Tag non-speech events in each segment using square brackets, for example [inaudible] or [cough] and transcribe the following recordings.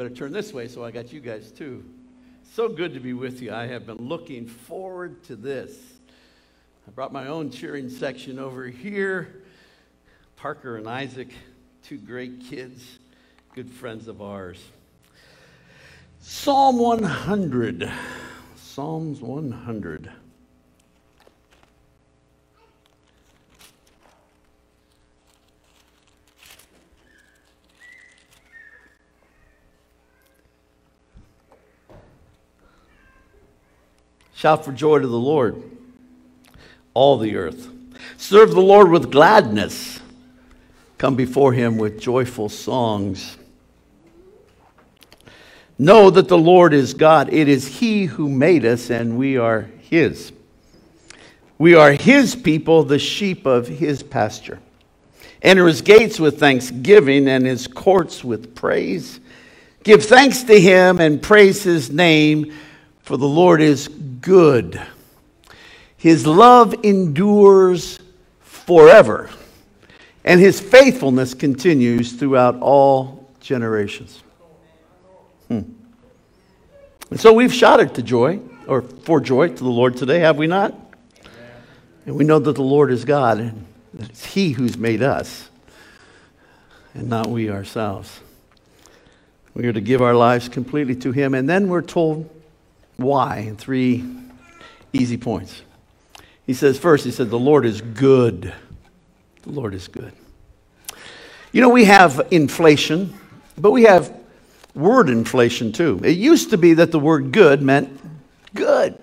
Better turn this way so I got you guys too. So good to be with you. I have been looking forward to this. I brought my own cheering section over here. Parker and Isaac, two great kids, good friends of ours. Psalm 100. Psalms 100. Shout for joy to the Lord, all the earth. Serve the Lord with gladness. Come before him with joyful songs. Know that the Lord is God. It is he who made us, and we are his. We are his people, the sheep of his pasture. Enter his gates with thanksgiving and his courts with praise. Give thanks to him and praise his name for the Lord is good. His love endures forever, and his faithfulness continues throughout all generations. Hmm. And so we've shouted to joy, or for joy to the Lord today, have we not? And we know that the Lord is God, and it's He who's made us, and not we ourselves. We are to give our lives completely to Him, and then we're told why in three easy points. He says, first, he said, the Lord is good. The Lord is good. You know, we have inflation, but we have word inflation too. It used to be that the word good meant good.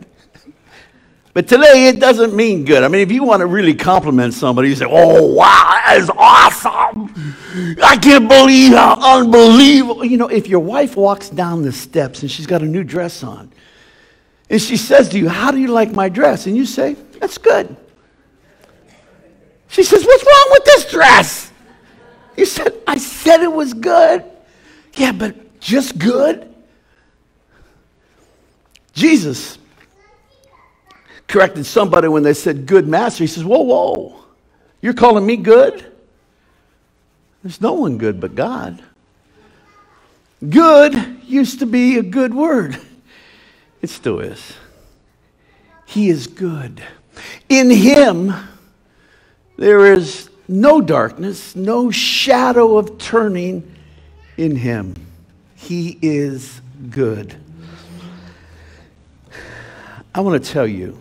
But today it doesn't mean good. I mean, if you want to really compliment somebody, you say, Oh, wow, that is awesome. I can't believe how unbelievable. You know, if your wife walks down the steps and she's got a new dress on, and she says to you, How do you like my dress? And you say, That's good. She says, What's wrong with this dress? You said, I said it was good. Yeah, but just good? Jesus corrected somebody when they said good master. He says, Whoa, whoa, you're calling me good? There's no one good but God. Good used to be a good word. It still is. He is good. In Him, there is no darkness, no shadow of turning in Him. He is good. I want to tell you,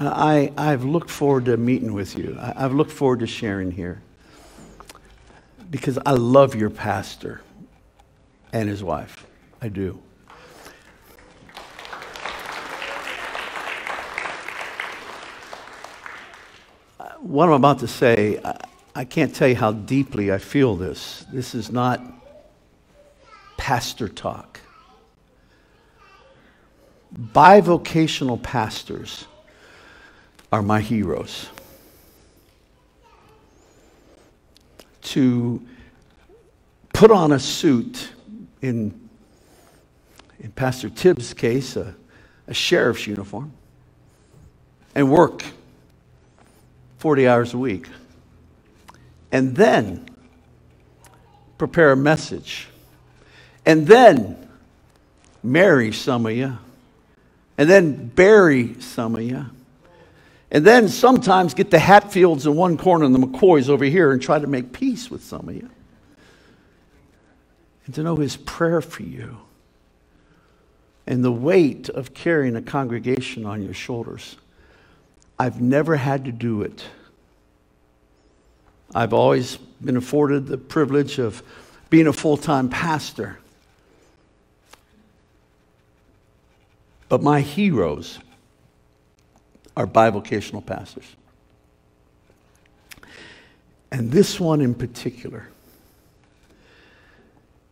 I, I've looked forward to meeting with you. I, I've looked forward to sharing here because I love your pastor and his wife. I do. What I'm about to say, I, I can't tell you how deeply I feel this. This is not pastor talk. Bivocational pastors are my heroes. To put on a suit, in, in Pastor Tibbs' case, a, a sheriff's uniform, and work 40 hours a week. And then prepare a message. And then marry some of you. And then bury some of you. And then sometimes get the Hatfields in one corner and the McCoys over here and try to make peace with some of you. And to know his prayer for you. And the weight of carrying a congregation on your shoulders. I've never had to do it. I've always been afforded the privilege of being a full time pastor. But my heroes are bivocational pastors. And this one in particular,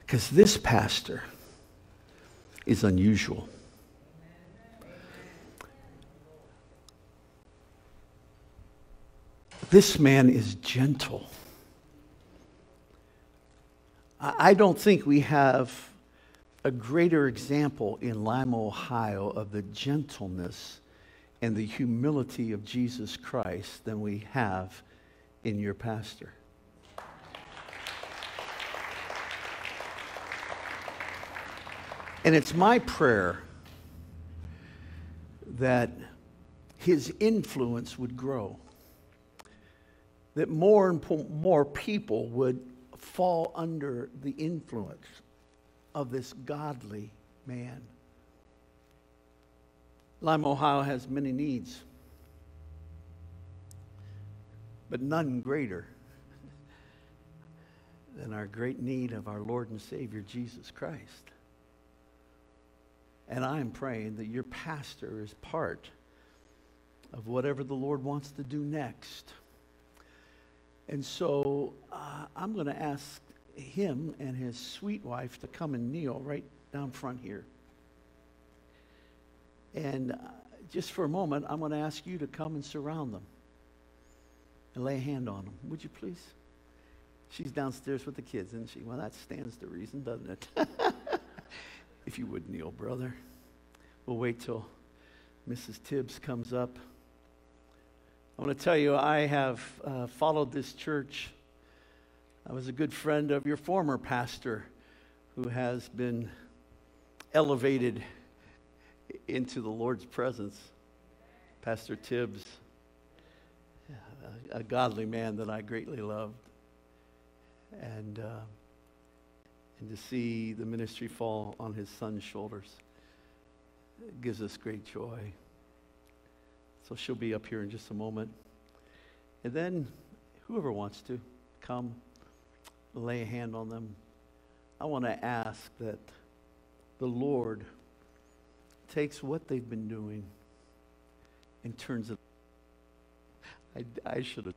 because this pastor is unusual. This man is gentle. I don't think we have a greater example in Lima, Ohio of the gentleness and the humility of Jesus Christ than we have in your pastor. And it's my prayer that his influence would grow, that more and more people would fall under the influence of this godly man. Lima, Ohio has many needs, but none greater than our great need of our Lord and Savior Jesus Christ. And I'm praying that your pastor is part of whatever the Lord wants to do next. And so uh, I'm going to ask him and his sweet wife to come and kneel right down front here. And uh, just for a moment, I'm going to ask you to come and surround them and lay a hand on them. Would you please? She's downstairs with the kids, isn't she? Well, that stands to reason, doesn't it? [laughs] if you would kneel, brother. We'll wait till Mrs. Tibbs comes up. I want to tell you, I have uh, followed this church. I was a good friend of your former pastor who has been elevated into the Lord's presence, Pastor Tibbs, a, a godly man that I greatly loved. And, uh, and to see the ministry fall on his son's shoulders gives us great joy. So she'll be up here in just a moment. And then whoever wants to come lay a hand on them. I want to ask that the Lord takes what they've been doing and turns it. I, I should have.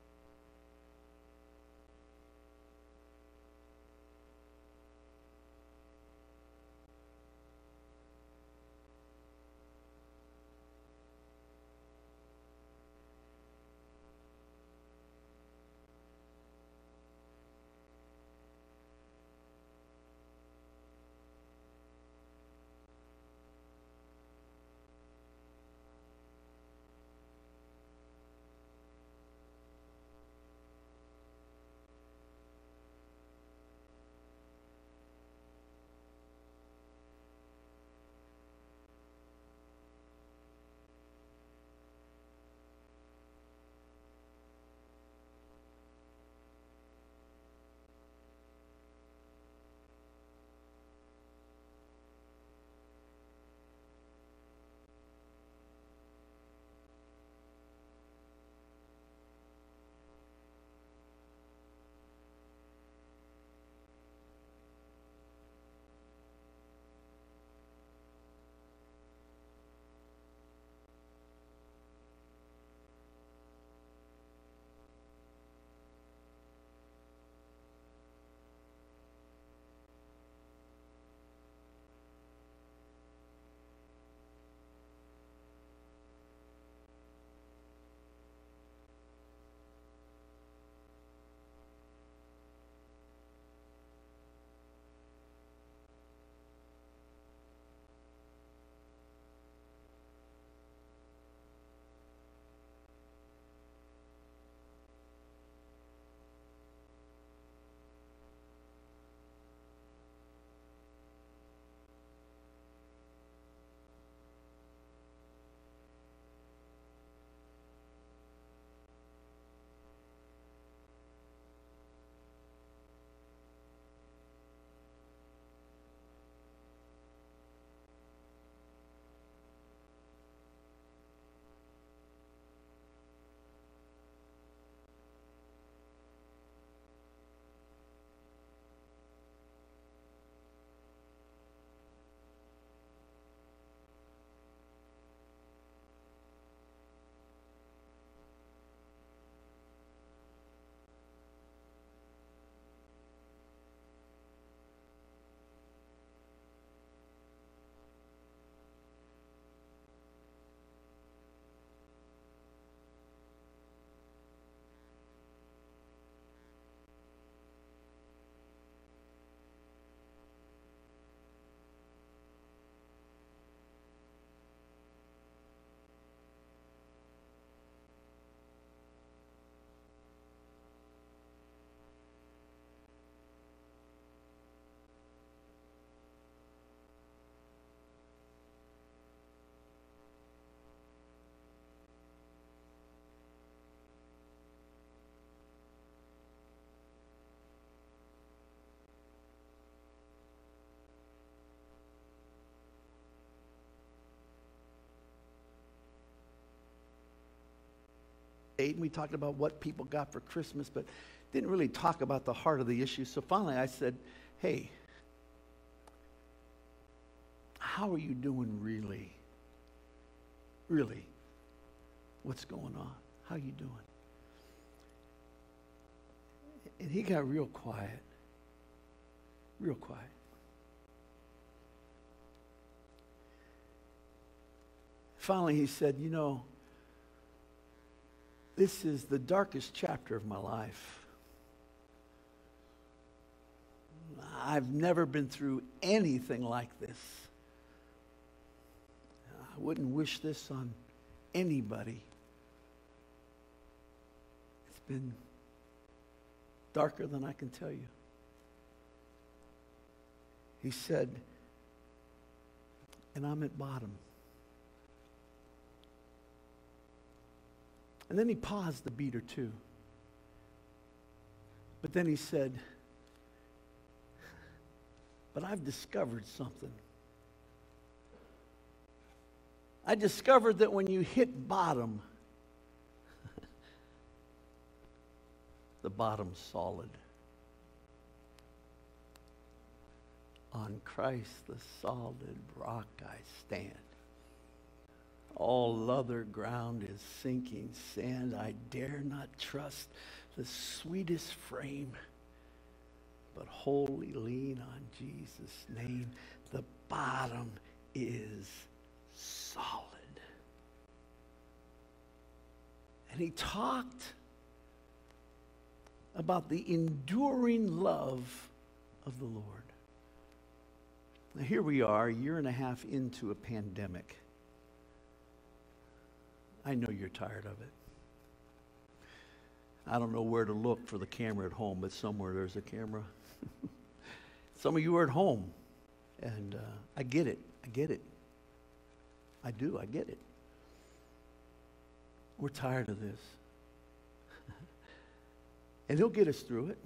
Ate and we talked about what people got for Christmas, but didn't really talk about the heart of the issue. So finally I said, hey, how are you doing really? Really? What's going on? How are you doing? And he got real quiet. Real quiet. Finally, he said, You know, this is the darkest chapter of my life. I've never been through anything like this. I wouldn't wish this on anybody. It's been darker than I can tell you. He said, and I'm at bottom. And then he paused a beat or two. But then he said, But I've discovered something. I discovered that when you hit bottom, [laughs] the bottom's solid. On Christ, the solid rock, I stand. All other ground is sinking sand. I dare not trust the sweetest frame, but wholly lean on Jesus' name. The bottom is solid. And he talked about the enduring love of the Lord. Now, here we are, a year and a half into a pandemic. I know you're tired of it. I don't know where to look for the camera at home, but somewhere there's a camera. [laughs] Some of you are at home, and uh, I get it. I get it. I do. I get it. We're tired of this. [laughs] and He'll get us through it.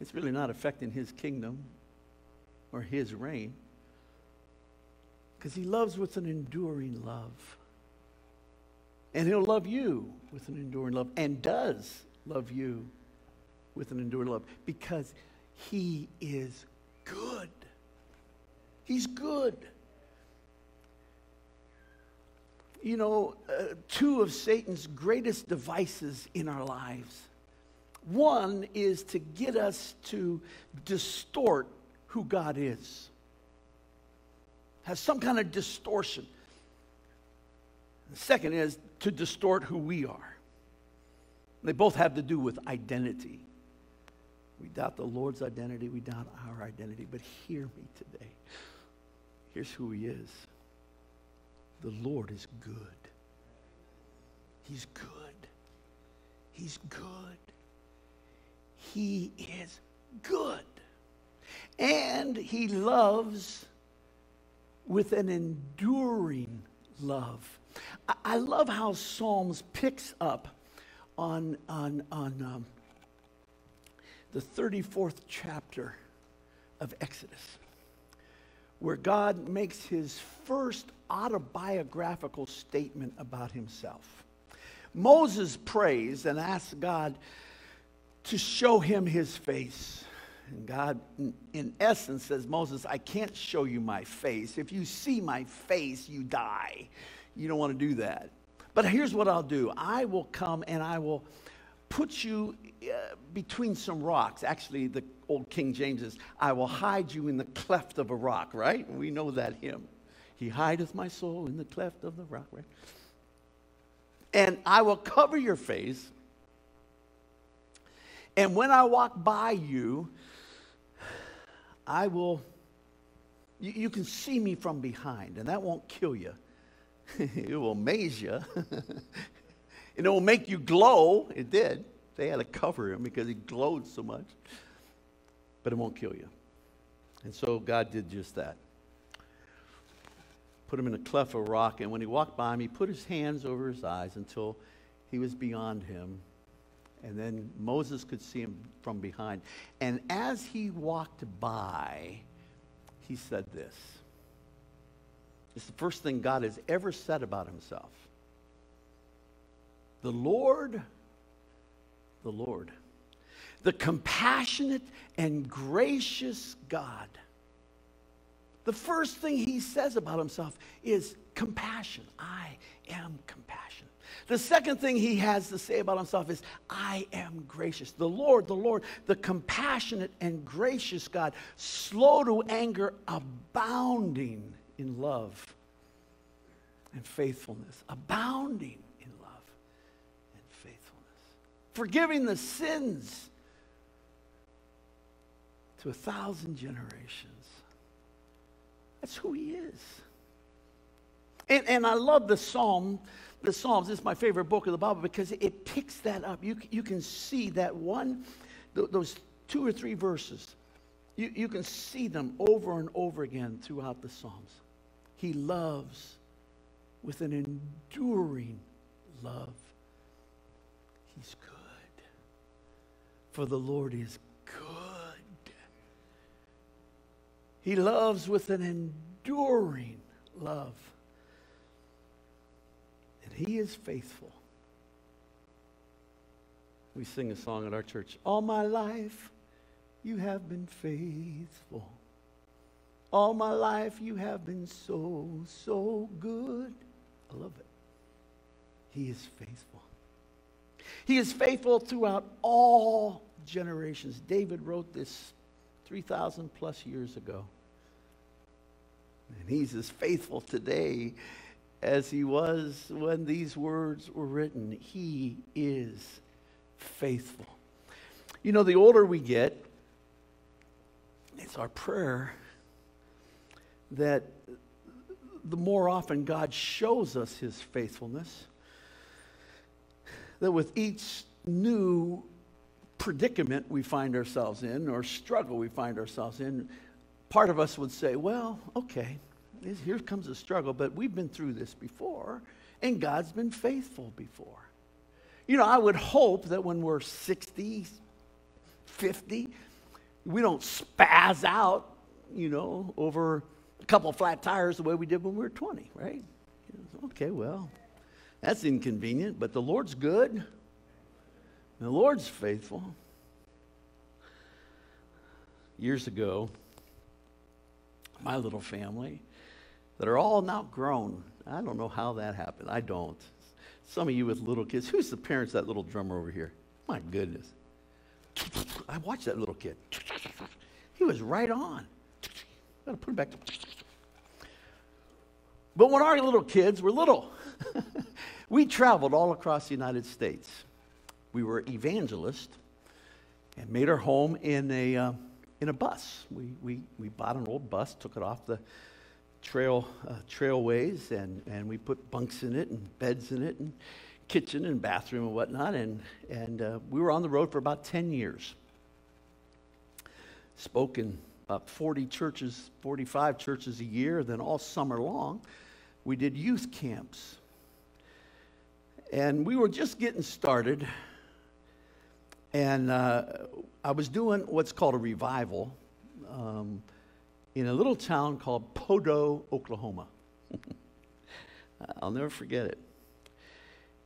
It's really not affecting His kingdom or His reign. Because he loves with an enduring love. And he'll love you with an enduring love and does love you with an enduring love because he is good. He's good. You know, uh, two of Satan's greatest devices in our lives. One is to get us to distort who God is has some kind of distortion. The second is to distort who we are. They both have to do with identity. We doubt the Lord's identity, we doubt our identity. But hear me today. Here's who He is the Lord is good. He's good. He's good. He is good. And He loves with an enduring love. I, love how Psalms picks up on, on, on um, the 34th chapter of Exodus, where God makes his first autobiographical statement about himself. Moses prays and asks God to show him his face. And God, in essence, says, Moses, I can't show you my face. If you see my face, you die. You don't want to do that. But here's what I'll do I will come and I will put you uh, between some rocks. Actually, the old King James is, I will hide you in the cleft of a rock, right? We know that hymn. He hideth my soul in the cleft of the rock, right? And I will cover your face. And when I walk by you, I will, you, you can see me from behind, and that won't kill you. [laughs] it will amaze you. [laughs] and it will make you glow. It did. They had to cover him because he glowed so much. But it won't kill you. And so God did just that. Put him in a cleft of rock, and when he walked by him, he put his hands over his eyes until he was beyond him. And then Moses could see him from behind. And as he walked by, he said this. It's the first thing God has ever said about himself. The Lord, the Lord, the compassionate and gracious God. The first thing he says about himself is compassion. I am compassionate. The second thing he has to say about himself is, I am gracious. The Lord, the Lord, the compassionate and gracious God, slow to anger, abounding in love and faithfulness, abounding in love and faithfulness, forgiving the sins to a thousand generations. That's who he is. And, and I love the psalm the Psalms. Is my favorite book of the Bible because it picks that up. You, you can see that one, th- those two or three verses, you, you can see them over and over again throughout the Psalms. He loves with an enduring love. He's good. For the Lord is good. He loves with an enduring love. He is faithful. We sing a song at our church All my life, you have been faithful. All my life, you have been so, so good. I love it. He is faithful. He is faithful throughout all generations. David wrote this 3,000 plus years ago. And he's as faithful today as he was when these words were written. He is faithful. You know, the older we get, it's our prayer that the more often God shows us his faithfulness, that with each new predicament we find ourselves in or struggle we find ourselves in, part of us would say, well, okay, here comes a struggle, but we've been through this before, and God's been faithful before. You know, I would hope that when we're 60, 50, we don't spaz out, you know, over a couple flat tires the way we did when we were 20, right? Okay, well, that's inconvenient, but the Lord's good. The Lord's faithful. Years ago, my little family, that are all now grown. I don't know how that happened. I don't. Some of you with little kids. Who's the parents that little drummer over here? My goodness. I watched that little kid. He was right on. Gotta put him back. But when our little kids were little, [laughs] we traveled all across the United States. We were evangelists and made our home in a, uh, in a bus. We, we, we bought an old bus, took it off the trail uh, trailways, and, and we put bunks in it and beds in it and kitchen and bathroom and whatnot. And, and uh, we were on the road for about 10 years. Spoke in about 40 churches, 45 churches a year. Then all summer long, we did youth camps. And we were just getting started. And uh, I was doing what's called a revival. Um, in a little town called Poteau, Oklahoma. [laughs] I'll never forget it.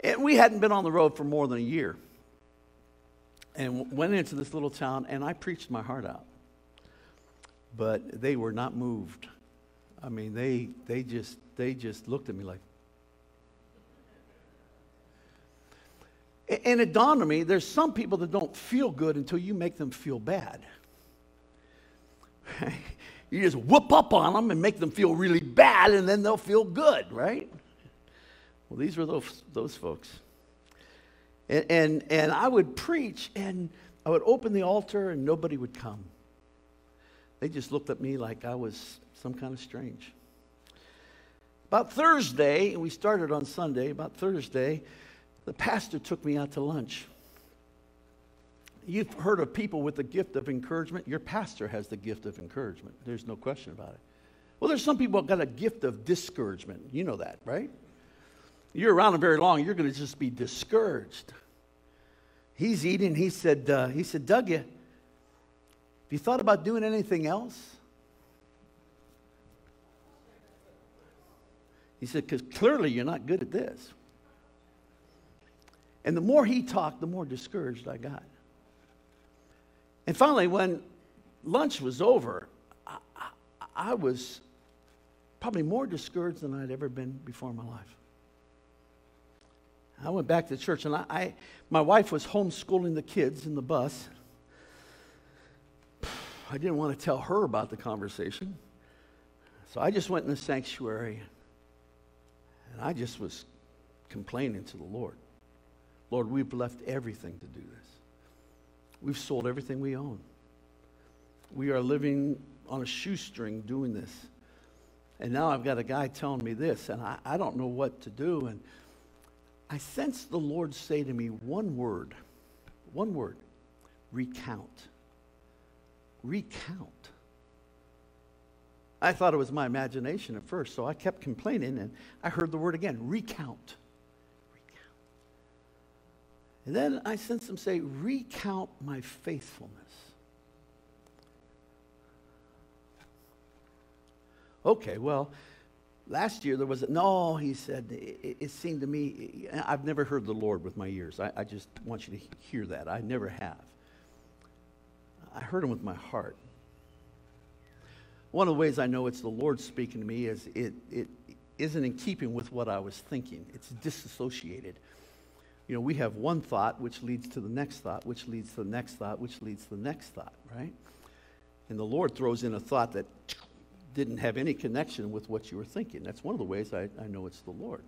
And we hadn't been on the road for more than a year. And went into this little town, and I preached my heart out. But they were not moved. I mean, they, they, just, they just looked at me like, and it dawned on me there's some people that don't feel good until you make them feel bad. [laughs] You just whoop up on them and make them feel really bad, and then they'll feel good, right? Well, these were those, those folks. And, and, and I would preach, and I would open the altar, and nobody would come. They just looked at me like I was some kind of strange. About Thursday, and we started on Sunday, about Thursday, the pastor took me out to lunch. You've heard of people with the gift of encouragement. Your pastor has the gift of encouragement. There's no question about it. Well, there's some people that got a gift of discouragement. You know that, right? You're around them very long, you're going to just be discouraged. He's eating. He said, uh, he said, Doug, you, have you thought about doing anything else? He said, because clearly you're not good at this. And the more he talked, the more discouraged I got. And finally, when lunch was over, I, I, I was probably more discouraged than I'd ever been before in my life. I went back to church, and I, I, my wife was homeschooling the kids in the bus. I didn't want to tell her about the conversation. So I just went in the sanctuary, and I just was complaining to the Lord. Lord, we've left everything to do this. We've sold everything we own. We are living on a shoestring doing this. And now I've got a guy telling me this, and I, I don't know what to do. And I sensed the Lord say to me one word, one word recount. Recount. I thought it was my imagination at first, so I kept complaining, and I heard the word again recount. And then I sense him say, Recount my faithfulness. Okay, well, last year there was a, no, he said, it, it, seemed to me, I've never heard the Lord with my ears. I, I just want you to hear that. I never have. I heard him with my heart. One of the ways I know it's the Lord speaking to me is it, it isn't in keeping with what I was thinking, it's disassociated you know, we have one thought which leads to the next thought, which leads to the next thought, which leads to the next thought, right? And the Lord throws in a thought that didn't have any connection with what you were thinking. That's one of the ways I, I know it's the Lord.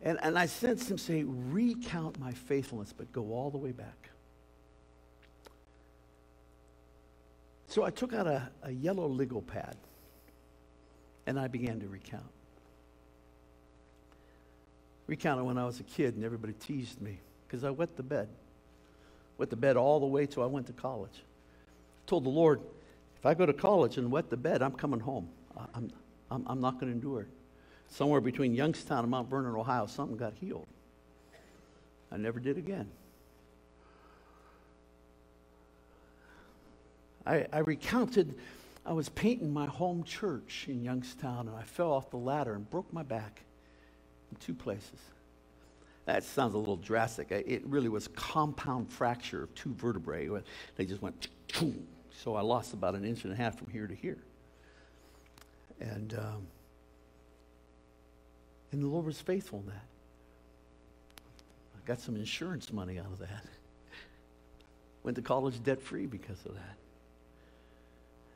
And, and I sense him say, recount my faithfulness, but go all the way back. So I took out a, a yellow legal pad and I began to recount recounted when I was a kid and everybody teased me because I wet the bed. Wet the bed all the way till I went to college. Told the Lord, if I go to college and wet the bed, I'm coming home. I'm, I'm, I'm not going to endure it. Somewhere between Youngstown and Mount Vernon, Ohio, something got healed. I never did again. I, I recounted I was painting my home church in Youngstown and I fell off the ladder and broke my back in two places. That sounds a little drastic. It really was compound fracture of two vertebrae. They just went, so I lost about an inch and a half from here to here. And, um, and the Lord was faithful in that. I got some insurance money out of that. [laughs] Went to college debt free because of that.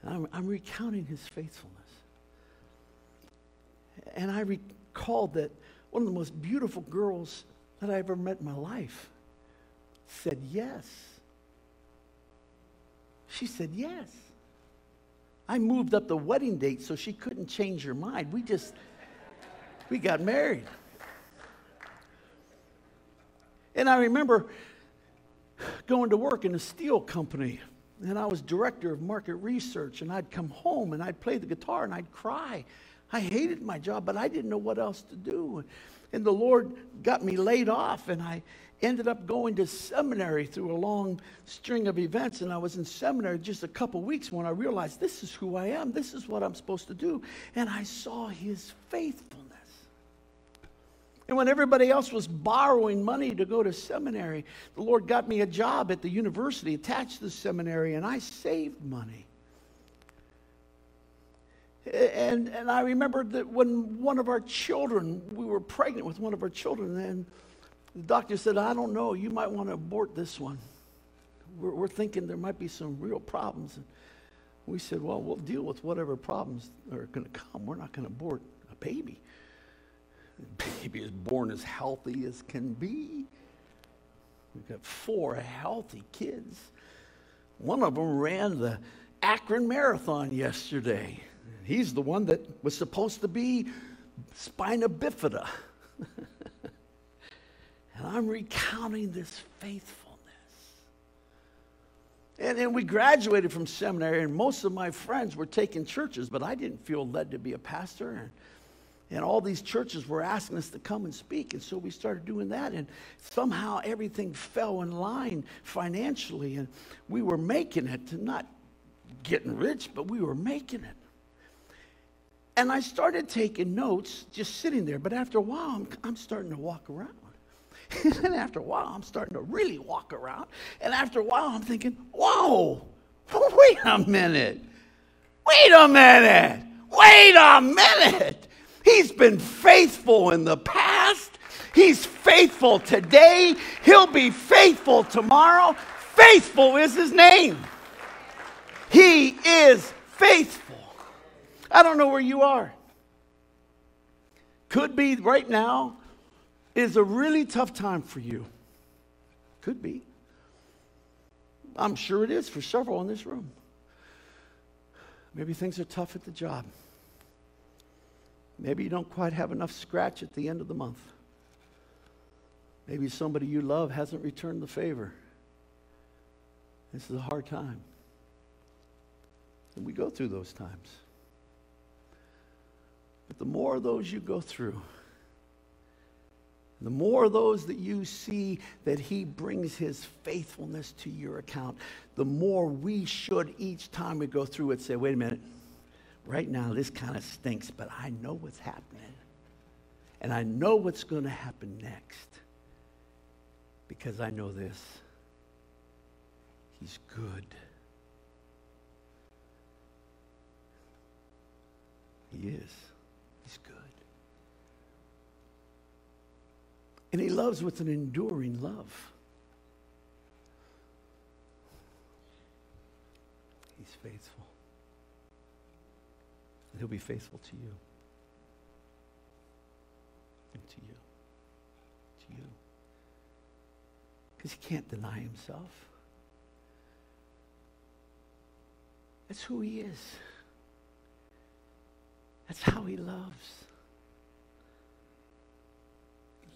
I'm, I'm recounting his faithfulness. And I recalled that one of the most beautiful girls that I ever met in my life said yes. She said yes. I moved up the wedding date so she couldn't change her mind. We just, we got married. And I remember going to work in a steel company, and I was director of market research, and I'd come home and I'd play the guitar and I'd cry I hated my job, but I didn't know what else to do. And the Lord got me laid off, and I ended up going to seminary through a long string of events. And I was in seminary just a couple weeks when I realized this is who I am, this is what I'm supposed to do. And I saw His faithfulness. And when everybody else was borrowing money to go to seminary, the Lord got me a job at the university attached to the seminary, and I saved money. And, and I remember that when one of our children, we were pregnant with one of our children, and the doctor said, I don't know, you might want to abort this one. We're, we're thinking there might be some real problems. And we said, Well, we'll deal with whatever problems are going to come. We're not going to abort a baby. The baby is born as healthy as can be. We've got four healthy kids. One of them ran the Akron Marathon yesterday. He's the one that was supposed to be spina bifida. [laughs] and I'm recounting this faithfulness. And then we graduated from seminary, and most of my friends were taking churches, but I didn't feel led to be a pastor. And, and all these churches were asking us to come and speak. And so we started doing that. And somehow everything fell in line financially. And we were making it, to not getting rich, but we were making it. And I started taking notes just sitting there. But after a while, I'm, I'm starting to walk around. [laughs] and after a while, I'm starting to really walk around. And after a while, I'm thinking, whoa, [laughs] wait a minute. Wait a minute. Wait a minute. He's been faithful in the past. He's faithful today. He'll be faithful tomorrow. Faithful is his name. He is faithful. I don't know where you are. Could be right now is a really tough time for you. Could be. I'm sure it is for several in this room. Maybe things are tough at the job. Maybe you don't quite have enough scratch at the end of the month. Maybe somebody you love hasn't returned the favor. This is a hard time. And we go through those times. But the more of those you go through, the more of those that you see that he brings his faithfulness to your account, the more we should each time we go through it say, wait a minute, right now this kind of stinks, but I know what's happening. And I know what's going to happen next because I know this. He's good. He is. He's good. And he loves with an enduring love. He's faithful. And he'll be faithful to you. And to you. To you. Because he can't deny himself. That's who he is. That's how he loves.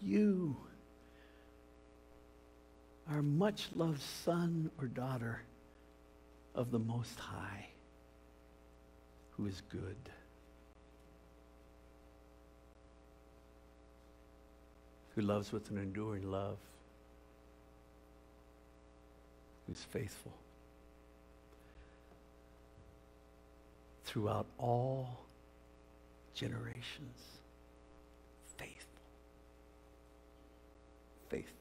You are much loved son or daughter of the Most High, who is good. Who loves with an enduring love, who's faithful throughout all generations. Faithful. Faithful.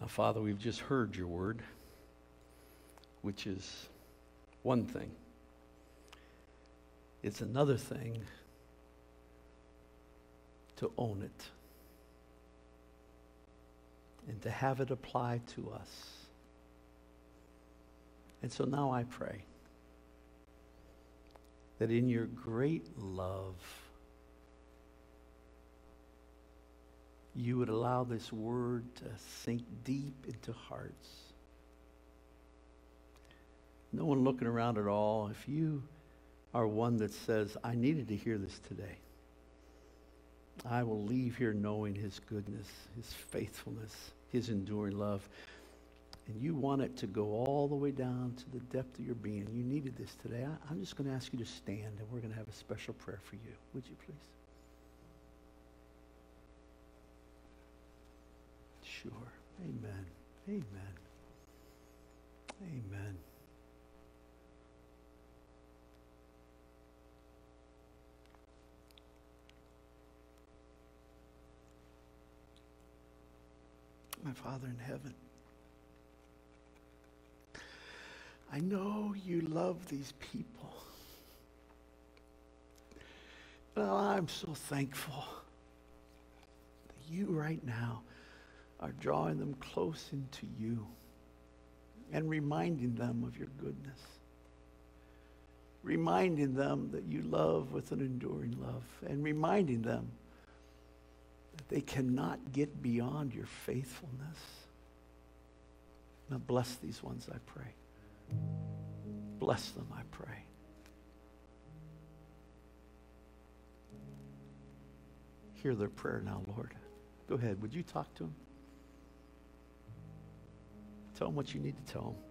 Now, Father, we've just heard your word, which is one thing. It's another thing to own it and to have it apply to us. And so now I pray that in your great love, you would allow this word to sink deep into hearts. No one looking around at all. If you are one that says, I needed to hear this today, I will leave here knowing his goodness, his faithfulness, his enduring love and you want it to go all the way down to the depth of your being, you needed this today, I, am just going to ask you to stand and we're going to have a special prayer for you. Would you please? Sure. Amen. Amen. Amen. My Father in heaven. I know you love these people. Well, I'm so thankful that you right now are drawing them close into you and reminding them of your goodness. Reminding them that you love with an enduring love and reminding them that they cannot get beyond your faithfulness. Now bless these ones, I pray. Bless them, I pray. Hear their prayer now, Lord. Go ahead. Would you talk to them? Tell them what you need to tell them.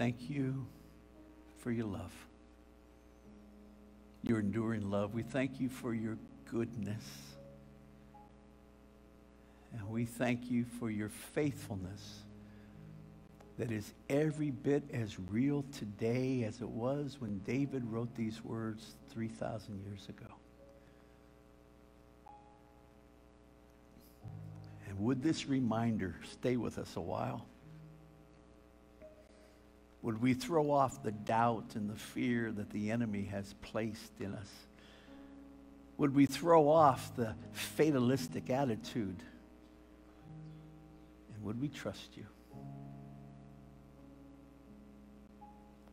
Thank you for your love, your enduring love. We thank you for your goodness. And we thank you for your faithfulness that is every bit as real today as it was when David wrote these words 3,000 years ago. And would this reminder stay with us a while? Would we throw off the doubt and the fear that the enemy has placed in us? Would we throw off the fatalistic attitude? And would we trust you?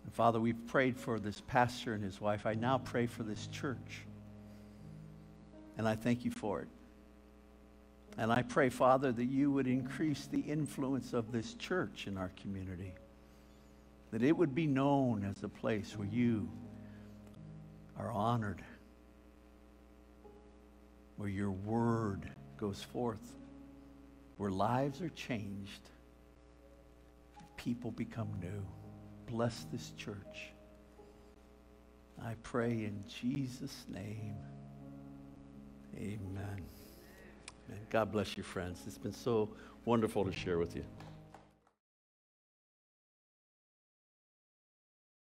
And Father, we've prayed for this pastor and his wife. I now pray for this church. And I thank you for it. And I pray, Father, that you would increase the influence of this church in our community, that it would be known as a place where you are honored, where your word goes forth, where lives are changed, people become new. Bless this church. I pray in Jesus' name. Amen. God bless you, friends. It's been so wonderful to share with you.